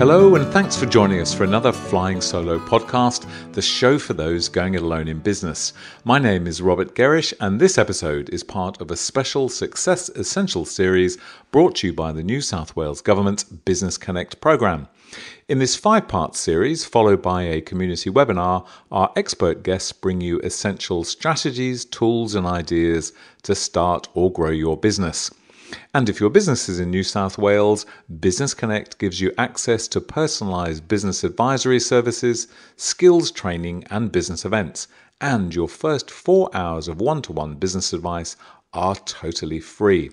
Hello, and thanks for joining us for another Flying Solo podcast, the show for those going it alone in business. My name is Robert Gerrish, and this episode is part of a special Success Essentials series brought to you by the New South Wales Government's Business Connect programme. In this five part series, followed by a community webinar, our expert guests bring you essential strategies, tools, and ideas to start or grow your business. And if your business is in New South Wales, Business Connect gives you access to personalised business advisory services, skills training, and business events. And your first four hours of one to one business advice are totally free.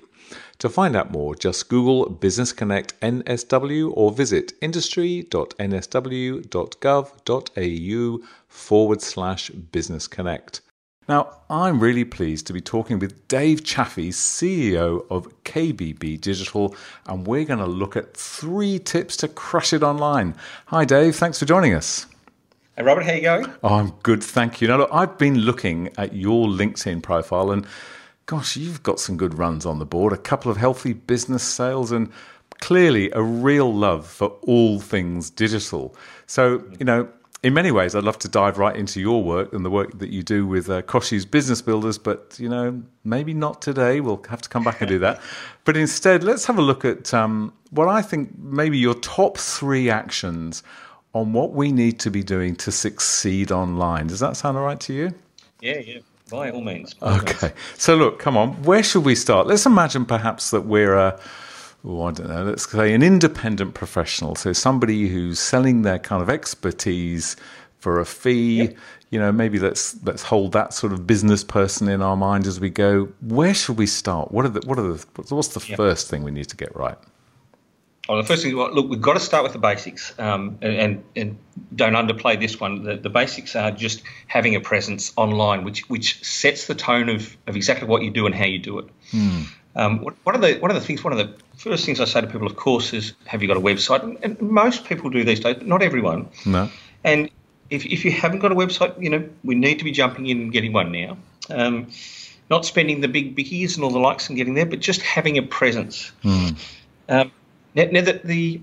To find out more, just Google Business Connect NSW or visit industry.nsw.gov.au forward slash business connect. Now, I'm really pleased to be talking with Dave Chaffey, CEO of KBB Digital, and we're going to look at three tips to crush it online. Hi, Dave. Thanks for joining us. Hey, Robert. How are you going? Oh, I'm good, thank you. Now, look, I've been looking at your LinkedIn profile, and gosh, you've got some good runs on the board. A couple of healthy business sales, and clearly a real love for all things digital. So, you know, in many ways, I'd love to dive right into your work and the work that you do with uh, Kochie's Business Builders, but you know, maybe not today. We'll have to come back and do that. but instead, let's have a look at um, what I think maybe your top three actions on what we need to be doing to succeed online. Does that sound all right to you? Yeah, yeah. By all means. By okay. Means. So, look, come on. Where should we start? Let's imagine perhaps that we're. Uh, oh, I don't know, let's say an independent professional. So somebody who's selling their kind of expertise for a fee. Yep. You know, maybe let's let's hold that sort of business person in our mind as we go. Where should we start? What are the what are the what's the yep. first thing we need to get right? Well, the first thing, look, we've got to start with the basics, um, and, and, and don't underplay this one. The, the, basics are just having a presence online, which which sets the tone of, of exactly what you do and how you do it. Hmm. Um, one of the one of the things, one of the first things I say to people, of course, is have you got a website? And, most people do these days, but not everyone. No. And if if you haven't got a website, you know we need to be jumping in and getting one now. Um, not spending the big bickies and all the likes and getting there, but just having a presence. Mm. Um, now, now the, the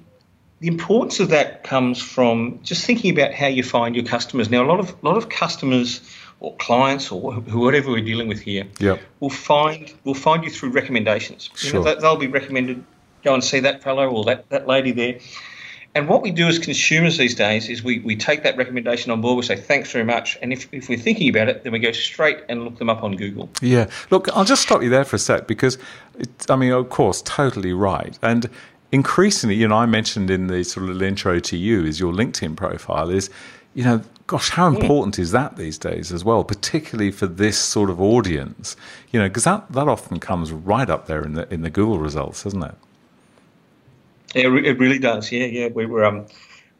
the importance of that comes from just thinking about how you find your customers. Now, a lot of a lot of customers or clients or whatever we're dealing with here yep. will find will find you through recommendations. You sure. know, they'll be recommended. Go and see that fellow or that, that lady there. And what we do as consumers these days is we, we take that recommendation on board, we say thanks very much, and if, if we're thinking about it, then we go straight and look them up on Google. Yeah. Look, I'll just stop you there for a sec because, it, I mean, of course, totally right. And increasingly, you know, I mentioned in the sort of intro to you is your LinkedIn profile is, you know, gosh, how important is that these days as well, particularly for this sort of audience? You know, because that, that often comes right up there in the in the Google results, doesn't it? Yeah, it really does. Yeah, yeah. We are um,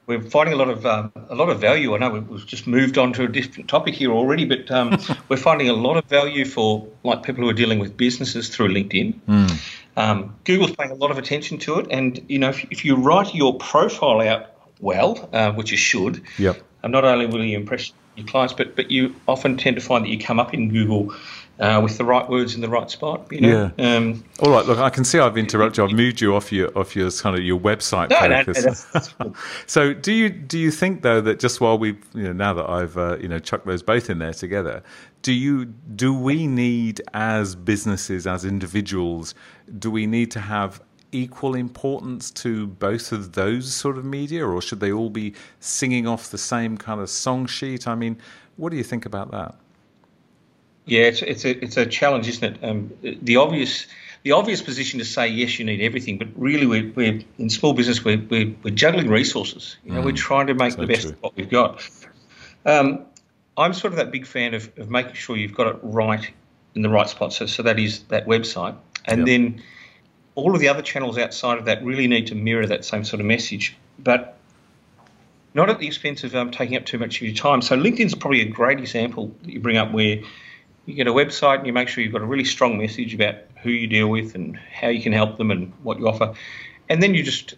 we're finding a lot of um, a lot of value. I know we've just moved on to a different topic here already, but um, we're finding a lot of value for like people who are dealing with businesses through LinkedIn. Mm. Um, Google's paying a lot of attention to it, and you know if, if you write your profile out well, uh, which you should, yep. Not only will you impress your clients, but but you often tend to find that you come up in Google uh, with the right words in the right spot. You know? Yeah. Um, All right. Look, I can see I've interrupted you. I've moved you off your off your kind of your website no, focus. No, no, so, do you do you think though that just while we you know now that I've uh, you know chucked those both in there together, do you do we need as businesses as individuals do we need to have equal importance to both of those sort of media, or should they all be singing off the same kind of song sheet? I mean, what do you think about that? Yeah, it's it's a it's a challenge, isn't it? Um, the obvious the obvious position to say yes, you need everything, but really we're, we're in small business we're, we're, we're juggling resources. You know, mm, we're trying to make so the best true. of what we've got. Um, I'm sort of that big fan of, of making sure you've got it right in the right spot. So so that is that website, and yep. then all of the other channels outside of that really need to mirror that same sort of message, but not at the expense of um, taking up too much of your time. So LinkedIn's probably a great example that you bring up where you get a website and you make sure you've got a really strong message about who you deal with and how you can help them and what you offer. And then you just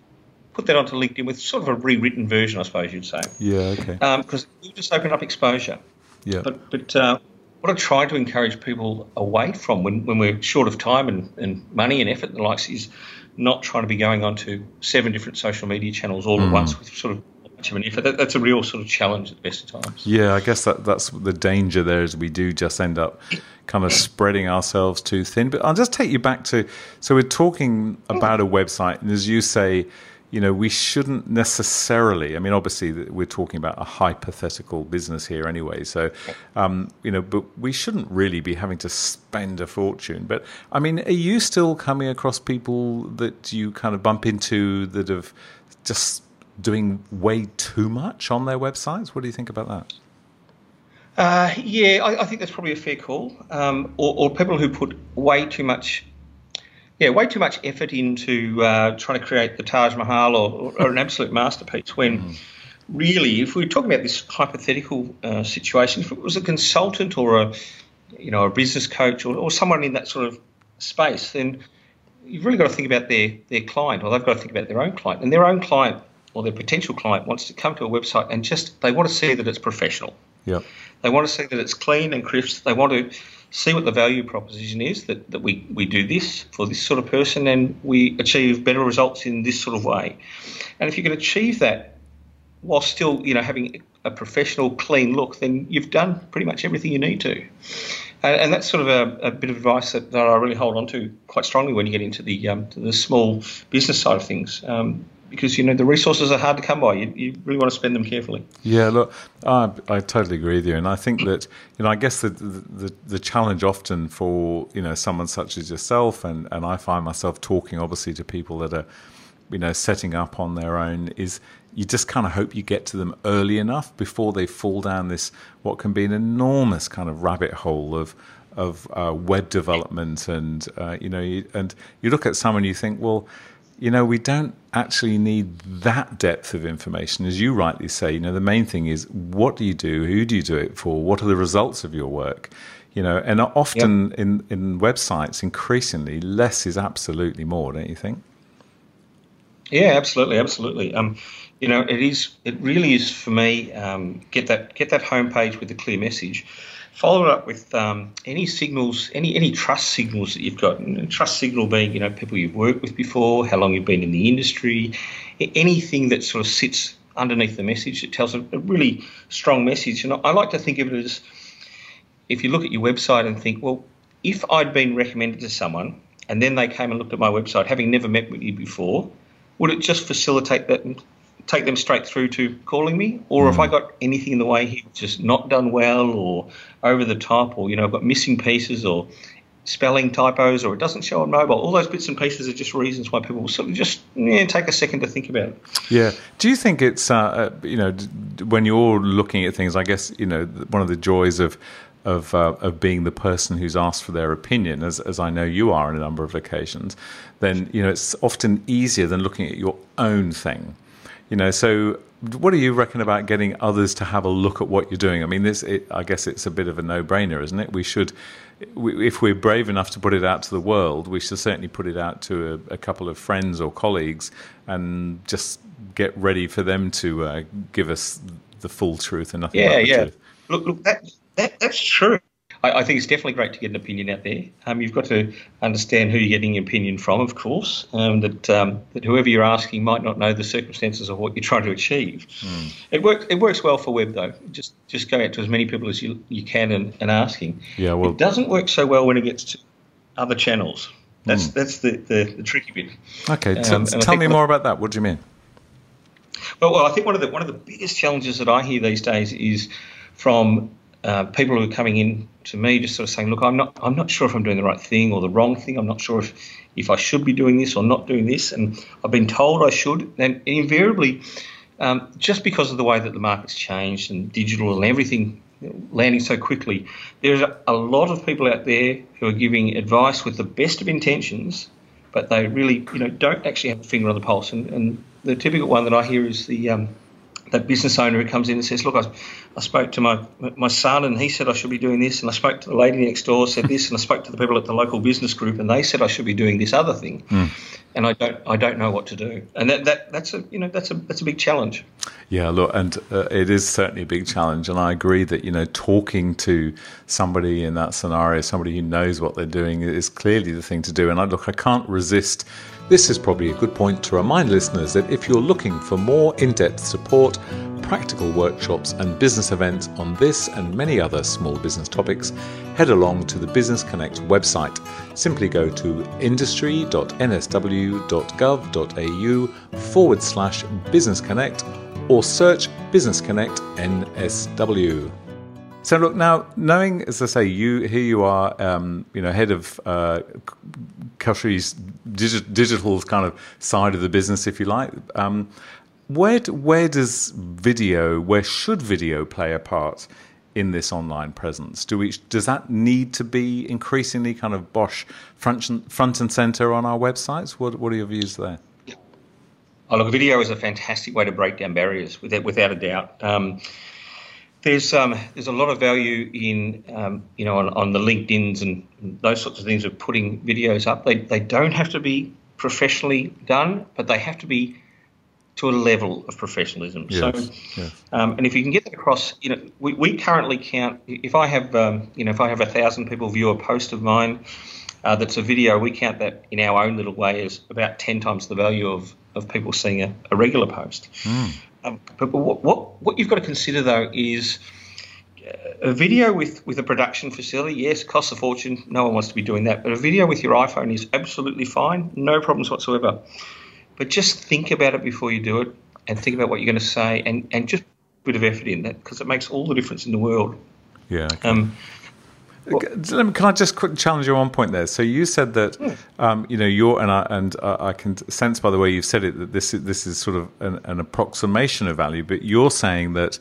put that onto LinkedIn with sort of a rewritten version, I suppose you'd say. Yeah, okay. Because um, you just open up exposure. Yeah. But, but uh, what I try to encourage people away from when, when we're short of time and, and money and effort and the likes is not trying to be going on to seven different social media channels all mm. at once with sort of much of an effort. That, that's a real sort of challenge at the best of times. Yeah, I guess that that's the danger there is we do just end up kind of spreading ourselves too thin. But I'll just take you back to so we're talking about a website, and as you say, you know, we shouldn't necessarily. I mean, obviously, we're talking about a hypothetical business here anyway. So, um, you know, but we shouldn't really be having to spend a fortune. But I mean, are you still coming across people that you kind of bump into that have just doing way too much on their websites? What do you think about that? Uh, yeah, I, I, think that's probably a fair call. Um, or, or, people who put way too much, yeah, way too much effort into uh, trying to create the Taj Mahal or, or an absolute masterpiece. When mm. really, if we are talking about this hypothetical uh, situation, if it was a consultant or a, you know, a business coach or, or someone in that sort of space, then you've really got to think about their their client, or they've got to think about their own client, and their own client or their potential client wants to come to a website and just they want to see that it's professional. Yeah. They want to see that it's clean and crisp. They want to see what the value proposition is that, that we, we do this for this sort of person and we achieve better results in this sort of way. And if you can achieve that while still, you know, having a professional, clean look, then you've done pretty much everything you need to. And, and that's sort of a, a, bit of advice that, that I really hold on to quite strongly when you get into the um, the small business side of things. Um, because you know the resources are hard to come by. You, you really want to spend them carefully. Yeah, look, I, I totally agree with you, and I think that you know I guess the, the the challenge often for you know someone such as yourself, and and I find myself talking obviously to people that are you know setting up on their own is you just kind of hope you get to them early enough before they fall down this what can be an enormous kind of rabbit hole of of uh, web development and uh, you know you, and you look at someone you think well you know, we don't actually need that depth of information. As you rightly say, you know, the main thing is what do you do? Who do you do it for? What are the results of your work? You know, and often yep. in, in websites, increasingly, less is absolutely more, don't you think? Yeah, absolutely, absolutely. Um, you know, it is. It really is for me. Um, get that get that homepage with a clear message Follow it up with um, any signals, any any trust signals that you've got. And trust signal being, you know, people you've worked with before, how long you've been in the industry, anything that sort of sits underneath the message that tells a, a really strong message. And I like to think of it as if you look at your website and think, well, if I'd been recommended to someone and then they came and looked at my website, having never met with you before, would it just facilitate that take them straight through to calling me, or mm. if I got anything in the way here, just not done well, or over the top, or you know, I've got missing pieces, or spelling typos, or it doesn't show on mobile. All those bits and pieces are just reasons why people will sort of just yeah, take a second to think about it. Yeah. Do you think it's uh, uh you know when you're looking at things? I guess you know one of the joys of of uh, of being the person who's asked for their opinion, as as I know you are on a number of occasions, then you know it's often easier than looking at your own thing. You know, so what do you reckon about getting others to have a look at what you're doing? I mean, this, it, I guess it's a bit of a no-brainer, isn't it? We should, we, if we're brave enough to put it out to the world, we should certainly put it out to a, a couple of friends or colleagues and just get ready for them to uh, give us the full truth and nothing yeah, but the yeah. truth. Look, look, that, that that's true. I, I, think it's definitely great to get an opinion out there. Um, you've got to understand who you're getting your opinion from, of course. Um, that um, that whoever you're asking might not know the circumstances of what you're trying to achieve. Mm. It works. It works well for web though. Just just go out to as many people as you you can and, and asking. Yeah. Well, it doesn't work so well when it gets to other channels. That's mm. that's the, the, the, tricky bit. Okay. T- um, tell me more about that. What do you mean? Well, well, I think one of the one of the biggest challenges that I hear these days is from uh, people who are coming in to me just sort of saying, look, I'm not, I'm not sure if I'm doing the right thing or the wrong thing. I'm not sure if, if I should be doing this or not doing this. And I've been told I should. And invariably, um, just because of the way that the market's changed and digital and everything landing so quickly, there's a, lot of people out there who are giving advice with the best of intentions, but they really, you know, don't actually have a finger on the pulse. And, and the typical one that I hear is the um, that business owner who comes in and says, "Look, I, I spoke to my my son, and he said I should be doing this, and I spoke to the lady next door, said this, and I spoke to the people at the local business group, and they said I should be doing this other thing, mm. and I don't I don't know what to do, and that, that that's a you know that's a that's a big challenge." Yeah, look, and uh, it is certainly a big challenge, and I agree that you know talking to somebody in that scenario, somebody who knows what they're doing, is clearly the thing to do. And I look, I can't resist this is probably a good point to remind listeners that if you're looking for more in depth support, practical workshops, and business events on this and many other small business topics, head along to the Business Connect website. Simply go to industry.nsw.gov.au forward slash Business Connect or search Business Connect NSW. So look now, knowing as I say, you here you are, um, you know, head of uh, digi- digital kind of side of the business, if you like. Um, where where does video, where should video play a part in this online presence? Do we does that need to be increasingly kind of Bosch front front and center on our websites? What what are your views there? Oh, look, video is a fantastic way to break down barriers, without, without a doubt. Um, there's um, there's a lot of value in um, you know on, on the LinkedIn's and those sorts of things of putting videos up. They they don't have to be professionally done, but they have to be to a level of professionalism. Yes, so, yes. Um, and if you can get that across, you know, we, we currently count. If I have um, you know if I have a thousand people view a post of mine uh, that's a video, we count that in our own little way as about ten times the value of of people seeing a, a regular post. Mm. Um, but what, what, what you've got to consider though is a video with, with a production facility, yes, costs a fortune. No one wants to be doing that. But a video with your iPhone is absolutely fine, no problems whatsoever. But just think about it before you do it and think about what you're going to say and, and just a bit of effort in that because it makes all the difference in the world. Yeah. Okay. Um, can I just quick challenge you on one point there? So you said that, yeah. um, you know, you're and I and I can sense by the way you've said it that this is, this is sort of an, an, approximation of value, but you're saying that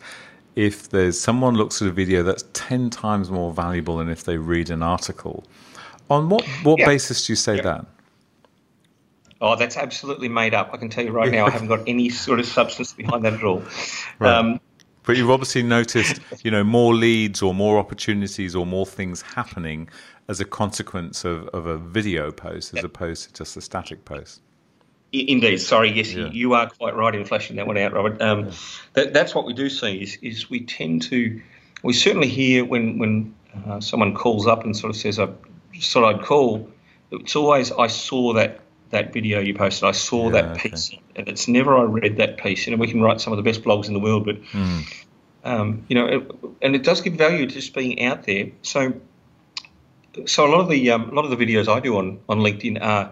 if there's someone looks at a video that's ten times more valuable than if they read an article, on what what yeah. basis do you say yeah. that? Oh, that's absolutely made up. I can tell you right now, I haven't got any sort of substance behind that at all. Right. Um, but you've obviously noticed, you know, more leads or more opportunities or more things happening as a consequence of, of a video post as opposed to just a static post. Indeed, sorry, yes, yeah. you are quite right in flashing that one out, Robert. Um, yeah. that, that's what we do see is, is we tend to, we certainly hear when when uh, someone calls up and sort of says, "I thought I'd call." It's always I saw that that video you posted. I saw yeah, that piece, okay. and it's never I read that piece. You know, we can write some of the best blogs in the world, but mm. um, you know, it, and it does give value to just being out there. So, so a lot of the um, a lot of the videos I do on on LinkedIn are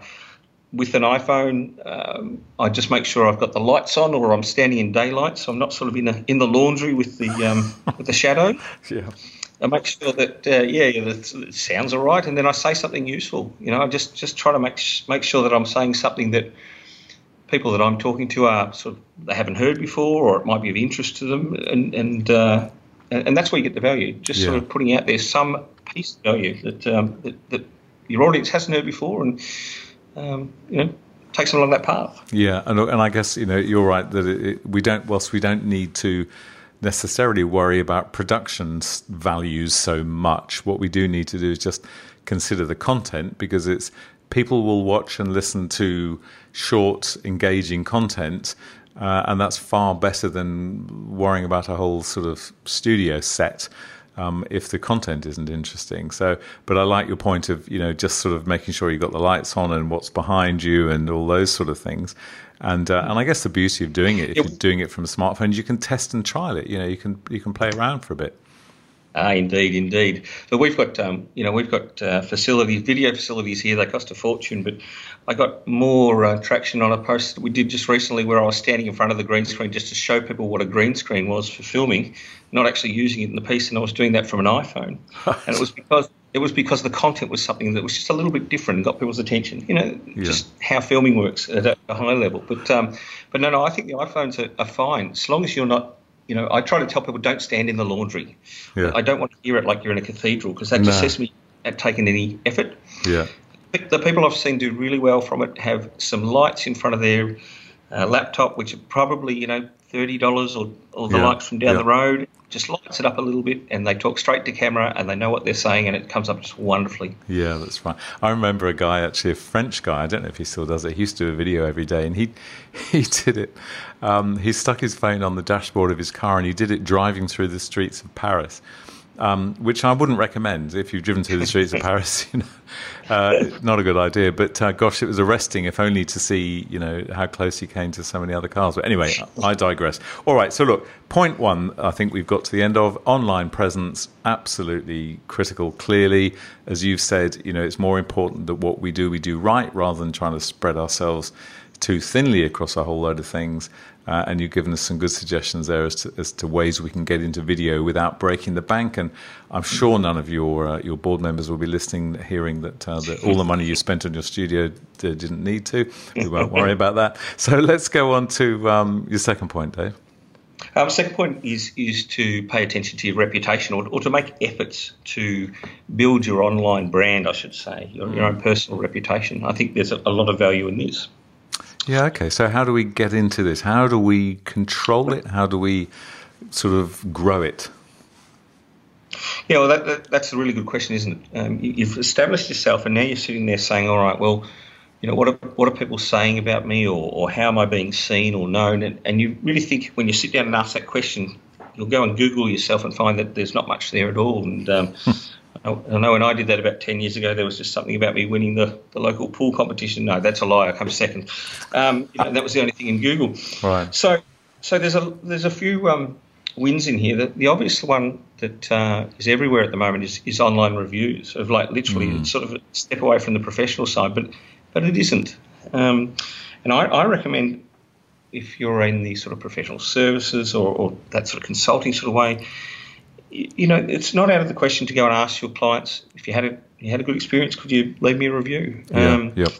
with an iPhone. Um, I just make sure I've got the lights on, or I'm standing in daylight, so I'm not sort of in the in the laundry with the um, with the shadow. Yeah. I make sure that uh, yeah, yeah it sounds all right, and then I say something useful. You know, I just just try to make make sure that I'm saying something that people that I'm talking to are sort of they haven't heard before, or it might be of interest to them, and and uh, and, that's where you get the value. Just yeah. sort of putting out there some piece of value that um, that, that your audience hasn't heard before, and um, you know takes them along that path. Yeah, and and I guess you know you're right that it, it, we don't whilst we don't need to necessarily worry about production values so much. What we do need to do is just consider the content because it's people will watch and listen to short, engaging content. Uh, and that's far better than worrying about a whole sort of studio set um, if the content isn't interesting. So, but I like your point of you know just sort of making sure you've got the lights on and what's behind you and all those sort of things. And uh, and I guess the beauty of doing it, if you're doing it from a smartphone, you can test and trial it. You know, you can you can play around for a bit. Ah, indeed, indeed. But we've got, um, you know, we've got uh, facilities, video facilities here. They cost a fortune, but I got more uh, traction on a post that we did just recently, where I was standing in front of the green screen just to show people what a green screen was for filming, not actually using it in the piece, and I was doing that from an iPhone, and it was because it was because the content was something that was just a little bit different and got people's attention. You know, yeah. just how filming works at a high level. But um, but no, no, I think the iPhones are, are fine as long as you're not you know, I try to tell people don't stand in the laundry. Yeah. I don't want to hear it like you're in a cathedral because that just says me at taking any effort. Yeah. The people I've seen do really well from it have some lights in front of their a laptop, which are probably you know thirty dollars or, or the yeah, likes from down yeah. the road. Just lights it up a little bit, and they talk straight to camera, and they know what they're saying, and it comes up just wonderfully. Yeah, that's fine. I remember a guy, actually a French guy. I don't know if he still does it. He used to do a video every day, and he he did it. Um, he stuck his phone on the dashboard of his car, and he did it driving through the streets of Paris um, which I wouldn't recommend if you've driven through the streets of Paris. You know, uh, not a good idea. But uh, gosh, it was arresting, if only to see you know how close he came to so many other cars. But anyway, I digress. All right, so look, point one, I think we've got to the end of online presence. Absolutely critical. Clearly, as you've said, you know, it's more important that what we do, we do right, rather than trying to spread ourselves too thinly across a whole load of things. Uh, and you've given us some good suggestions there as to, as to ways we can get into video without breaking the bank. And I'm sure none of your uh, your board members will be listening, hearing that, uh, that all the money you spent on your studio didn't need to. We won't worry about that. So let's go on to um, your second point, Dave. Um, second point is is to pay attention to your reputation, or, or to make efforts to build your online brand. I should say your, your own personal reputation. I think there's a, a lot of value in this. Yeah, okay. So, how do we get into this? How do we control it? How do we sort of grow it? Yeah, well, that, that, that's a really good question, isn't it? Um, you, have established yourself, and now you're sitting there saying, "All right, well, you know, what are what are people saying about me, or, or how am I being seen or known?" And, and you really think when you sit down and ask that question, you'll go and Google yourself and find that there's not much there at all. And um, I know when I did that about 10 years ago, there was just something about me winning the, the local pool competition. No, that's a lie. I come second. Um, you know, that was the only thing in Google. Right. So, so there's a there's a few um, wins in here. The, the obvious one that uh, is everywhere at the moment is, is online reviews of like literally mm. sort of a step away from the professional side, but but it isn't. Um, and I, I recommend if you're in the sort of professional services or, or that sort of consulting sort of way, you know, it's not out of the question to go and ask your clients if you had a you had a good experience. Could you leave me a review? Yeah, um, yep.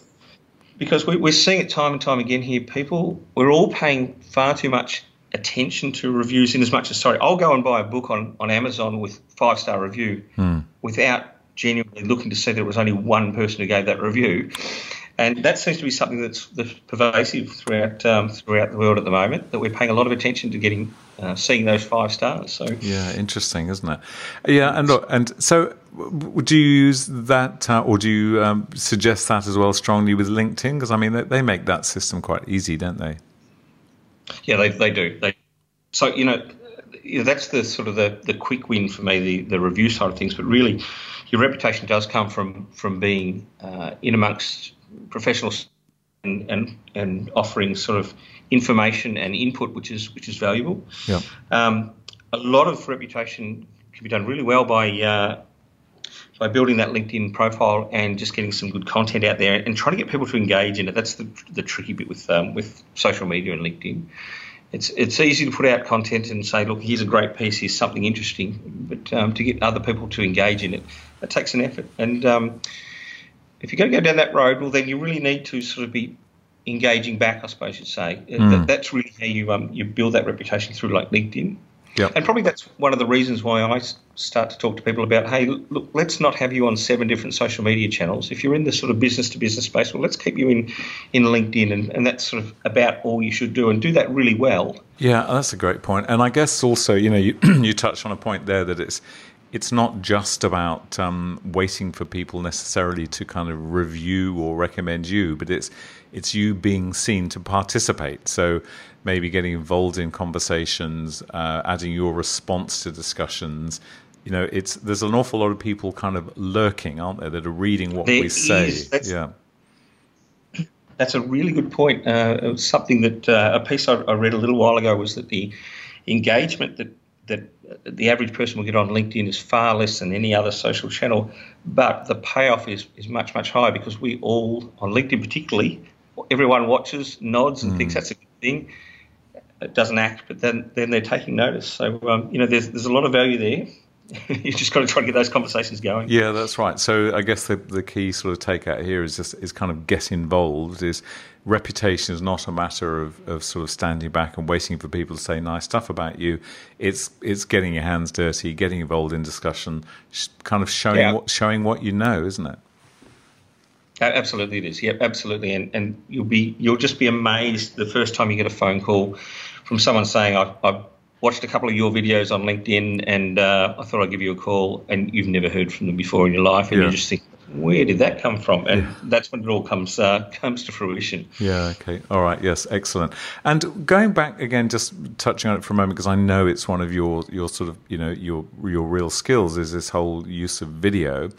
Because we, are seeing it time and time again here. People, we're all paying far too much attention to reviews. In as much as sorry, I'll go and buy a book on on Amazon with five star review hmm. without genuinely looking to see there was only one person who gave that review. And that seems to be something that's, that's pervasive throughout um, throughout the world at the moment. That we're paying a lot of attention to getting uh, seeing those five stars. So yeah, interesting, isn't it? Yeah, and look, and so do you use that, uh, or do you um, suggest that as well strongly with LinkedIn? Because I mean, they, they, make that system quite easy, don't they? Yeah, they they do. They so you know. You know, that's the sort of the, the quick win for me, the, the review side of things. But really, your reputation does come from from being uh, in amongst professionals and, and and offering sort of information and input, which is which is valuable. Yeah. Um, a lot of reputation can be done really well by uh, by building that LinkedIn profile and just getting some good content out there and trying to get people to engage in it. That's the, the tricky bit with um, with social media and LinkedIn. It's it's easy to put out content and say, look, here's a great piece, here's something interesting, but um, to get other people to engage in it, that takes an effort. And um, if you're going to go down that road, well, then you really need to sort of be engaging back, I suppose you'd say. Mm. That, that's really how you um, you build that reputation through like LinkedIn. Yep. And probably that's one of the reasons why I start to talk to people about, hey, look, let's not have you on seven different social media channels. If you're in the sort of business to business space, well, let's keep you in, in LinkedIn, and, and that's sort of about all you should do, and do that really well. Yeah, that's a great point. And I guess also, you know, you, you touched on a point there that it's it's not just about um, waiting for people necessarily to kind of review or recommend you, but it's it's you being seen to participate. So maybe getting involved in conversations, uh, adding your response to discussions. You know, it's there's an awful lot of people kind of lurking, aren't there, that are reading what there we say. Is, yeah. That's a really good point. Uh, something that uh, a piece I, I read a little while ago was that the engagement that that the average person will get on LinkedIn is far less than any other social channel, but the payoff is, is much, much higher because we all, on LinkedIn particularly, everyone watches, nods, and mm. thinks that's a good thing. It doesn't act, but then, then they're taking notice. So, um, you know, there's, there's a lot of value there. you just got to try to get those conversations going. Yeah, that's right. So I guess the, the key sort of takeout here is just is kind of get involved. Is reputation is not a matter of, of sort of standing back and waiting for people to say nice stuff about you. It's it's getting your hands dirty, getting involved in discussion, kind of showing yeah. what showing what you know, isn't it? Absolutely, it is. Yeah, absolutely, and and you'll be you'll just be amazed the first time you get a phone call from someone saying, "I, I watched a couple of your videos on LinkedIn, and uh, I thought I'd give you a call," and you've never heard from them before in your life, and yeah. you just think, where did that come from? And yeah. that's when it all comes uh, comes to fruition. Yeah. Okay. All right. Yes. Excellent. And going back again, just touching on it for a moment, because I know it's one of your your sort of you know your your real skills is this whole use of video.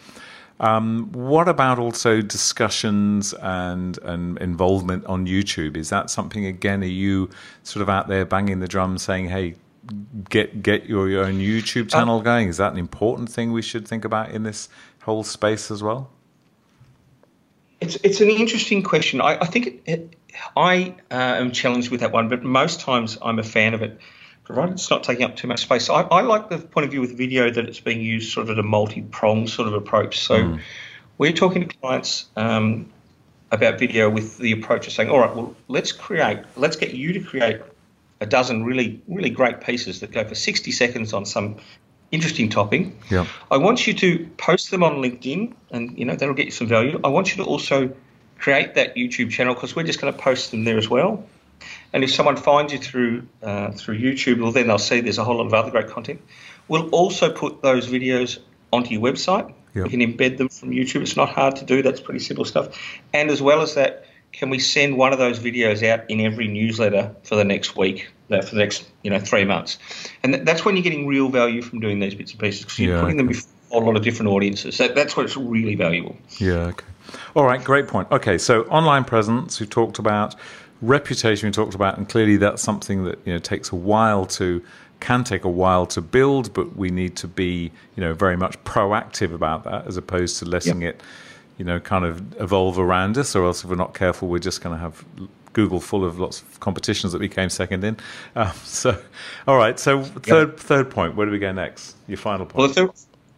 Um, what about also discussions and, and involvement on YouTube? Is that something again? Are you sort of out there banging the drum, saying, "Hey, get get your, your own YouTube um, channel going"? Is that an important thing we should think about in this whole space as well? It's it's an interesting question. I, I think it, it, I uh, am challenged with that one, but most times I'm a fan of it provided it's not taking up too much space. I, I, like the point of view with video that it's being used sort of at a multi-pronged sort of approach. So mm. we're talking to clients um, about video with the approach of saying, all right, well, let's create, let's get you to create a dozen really, really great pieces that go for 60 seconds on some interesting topic. Yeah. I want you to post them on LinkedIn and, you know, that'll get you some value. I want you to also create that YouTube channel because we're just going to post them there as well. And if someone finds you through uh, through YouTube, well, then they'll see there's a whole lot of other great content. We'll also put those videos onto your website. Yep. You can embed them from YouTube. It's not hard to do. That's pretty simple stuff. And as well as that, can we send one of those videos out in every newsletter for the next week, uh, for the next you know three months? And that's when you're getting real value from doing these bits and pieces because you're yeah, putting them before a lot of different audiences. So that's where it's really valuable. Yeah. Okay. All right. Great point. Okay. So online presence we've talked about reputation we talked about, and clearly that's something that you know takes a while to can take a while to build, but we need to be you know very much proactive about that as opposed to letting yep. it you know kind of evolve around us, or else if we're not careful, we're just going to have Google full of lots of competitions that we came second in. Um, so, all right. So third yep. third point. Where do we go next? Your final point. Well, the third,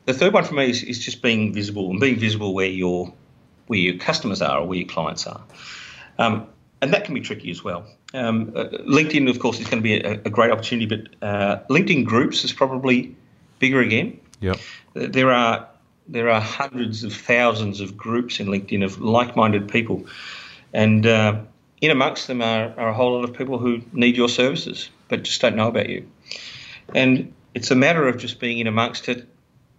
the third one for me is, is just being visible and being visible where your where your customers are or where your clients are. Um, and that can be tricky as well. Um, uh, LinkedIn, of course, is going to be a, a great opportunity, but uh, LinkedIn Groups is probably bigger again. Yep. Uh, there are there are hundreds of thousands of groups in LinkedIn of like-minded people, and uh, in amongst them are, are a whole lot of people who need your services but just don't know about you. And it's a matter of just being in amongst it,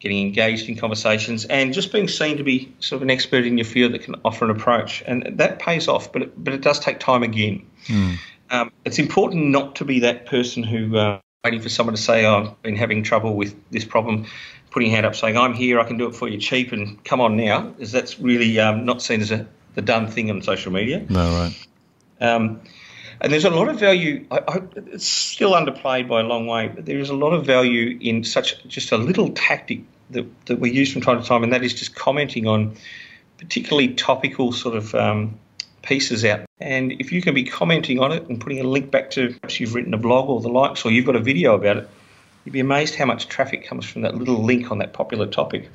getting engaged in conversations, and just being seen to be sort of an expert in your field that can offer an approach. And that pays off, but it, but it does take time again. Mm. Um, it's important not to be that person who uh, waiting for someone to say, oh, "I've been having trouble with this problem," putting your hand up, saying, "I'm here, I can do it for you cheap," and come on now, is that's really um, not seen as a the done thing on social media. No, right. Um, and there's a lot of value. I, I, it's still underplayed by a long way, but there is a lot of value in such just a little tactic that, that we use from time to time, and that is just commenting on particularly topical sort of um, pieces out. And if you can be commenting on it and putting a link back to perhaps you've written a blog or the likes, or you've got a video about it, you'd be amazed how much traffic comes from that little link on that popular topic.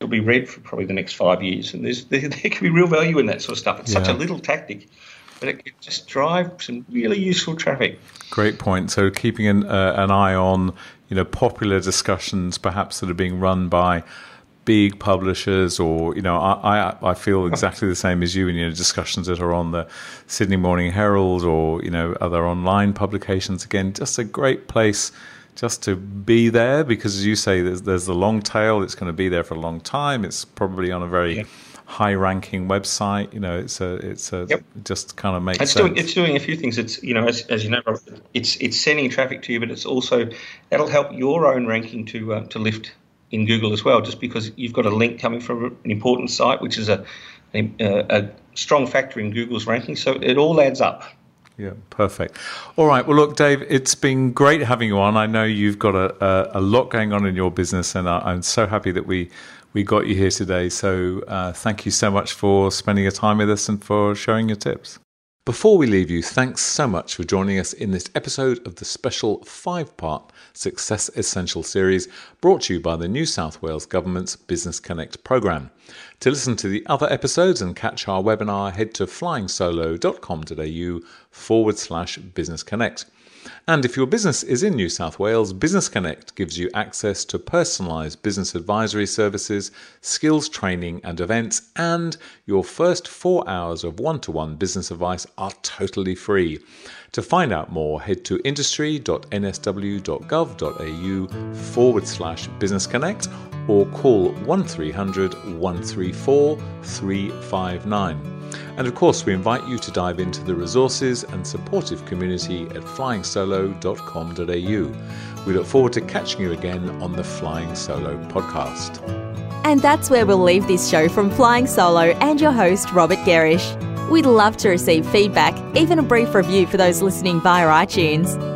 It'll be read for probably the next five years, and there's there, there can be real value in that sort of stuff. It's yeah. such a little tactic but it can just drive some really useful traffic. Great point. So keeping an, uh, an eye on you know popular discussions, perhaps that are being run by big publishers, or you know, I, I, I feel exactly the same as you in you know discussions that are on the Sydney Morning Herald or you know other online publications. Again, just a great place just to be there because, as you say, there's, there's the long tail. It's going to be there for a long time. It's probably on a very yeah high ranking website. You know, it's a it's a yep. just kind of makes it's sense. Doing, it's doing a few things. It's you know as, as you know, it's it's sending traffic to you, but it's also that'll help your own ranking to uh, to lift in Google as well. Just because you've got a link coming from an important site, which is a a, a strong factor in Google's ranking. So it all adds up. Yeah, perfect. All right. Well, look, Dave, it's been great having you on. I know you've got a, a, a lot going on in your business, and I, I'm so happy that we we got you here today. So uh, thank you so much for spending your time with us and for sharing your tips. Before we leave you, thanks so much for joining us in this episode of the special five part Success Essential series brought to you by the New South Wales Government's Business Connect programme. To listen to the other episodes and catch our webinar, head to flyingsolo.com.au forward slash business connect. And if your business is in New South Wales, Business Connect gives you access to personalised business advisory services, skills training and events, and your first four hours of one to one business advice are totally free. To find out more, head to industry.nsw.gov.au forward slash business connect or call 1300 134 359. And of course, we invite you to dive into the resources and supportive community at flying-solo.com.au. We look forward to catching you again on the Flying Solo podcast. And that's where we'll leave this show from Flying Solo and your host, Robert Gerrish. We'd love to receive feedback, even a brief review for those listening via iTunes.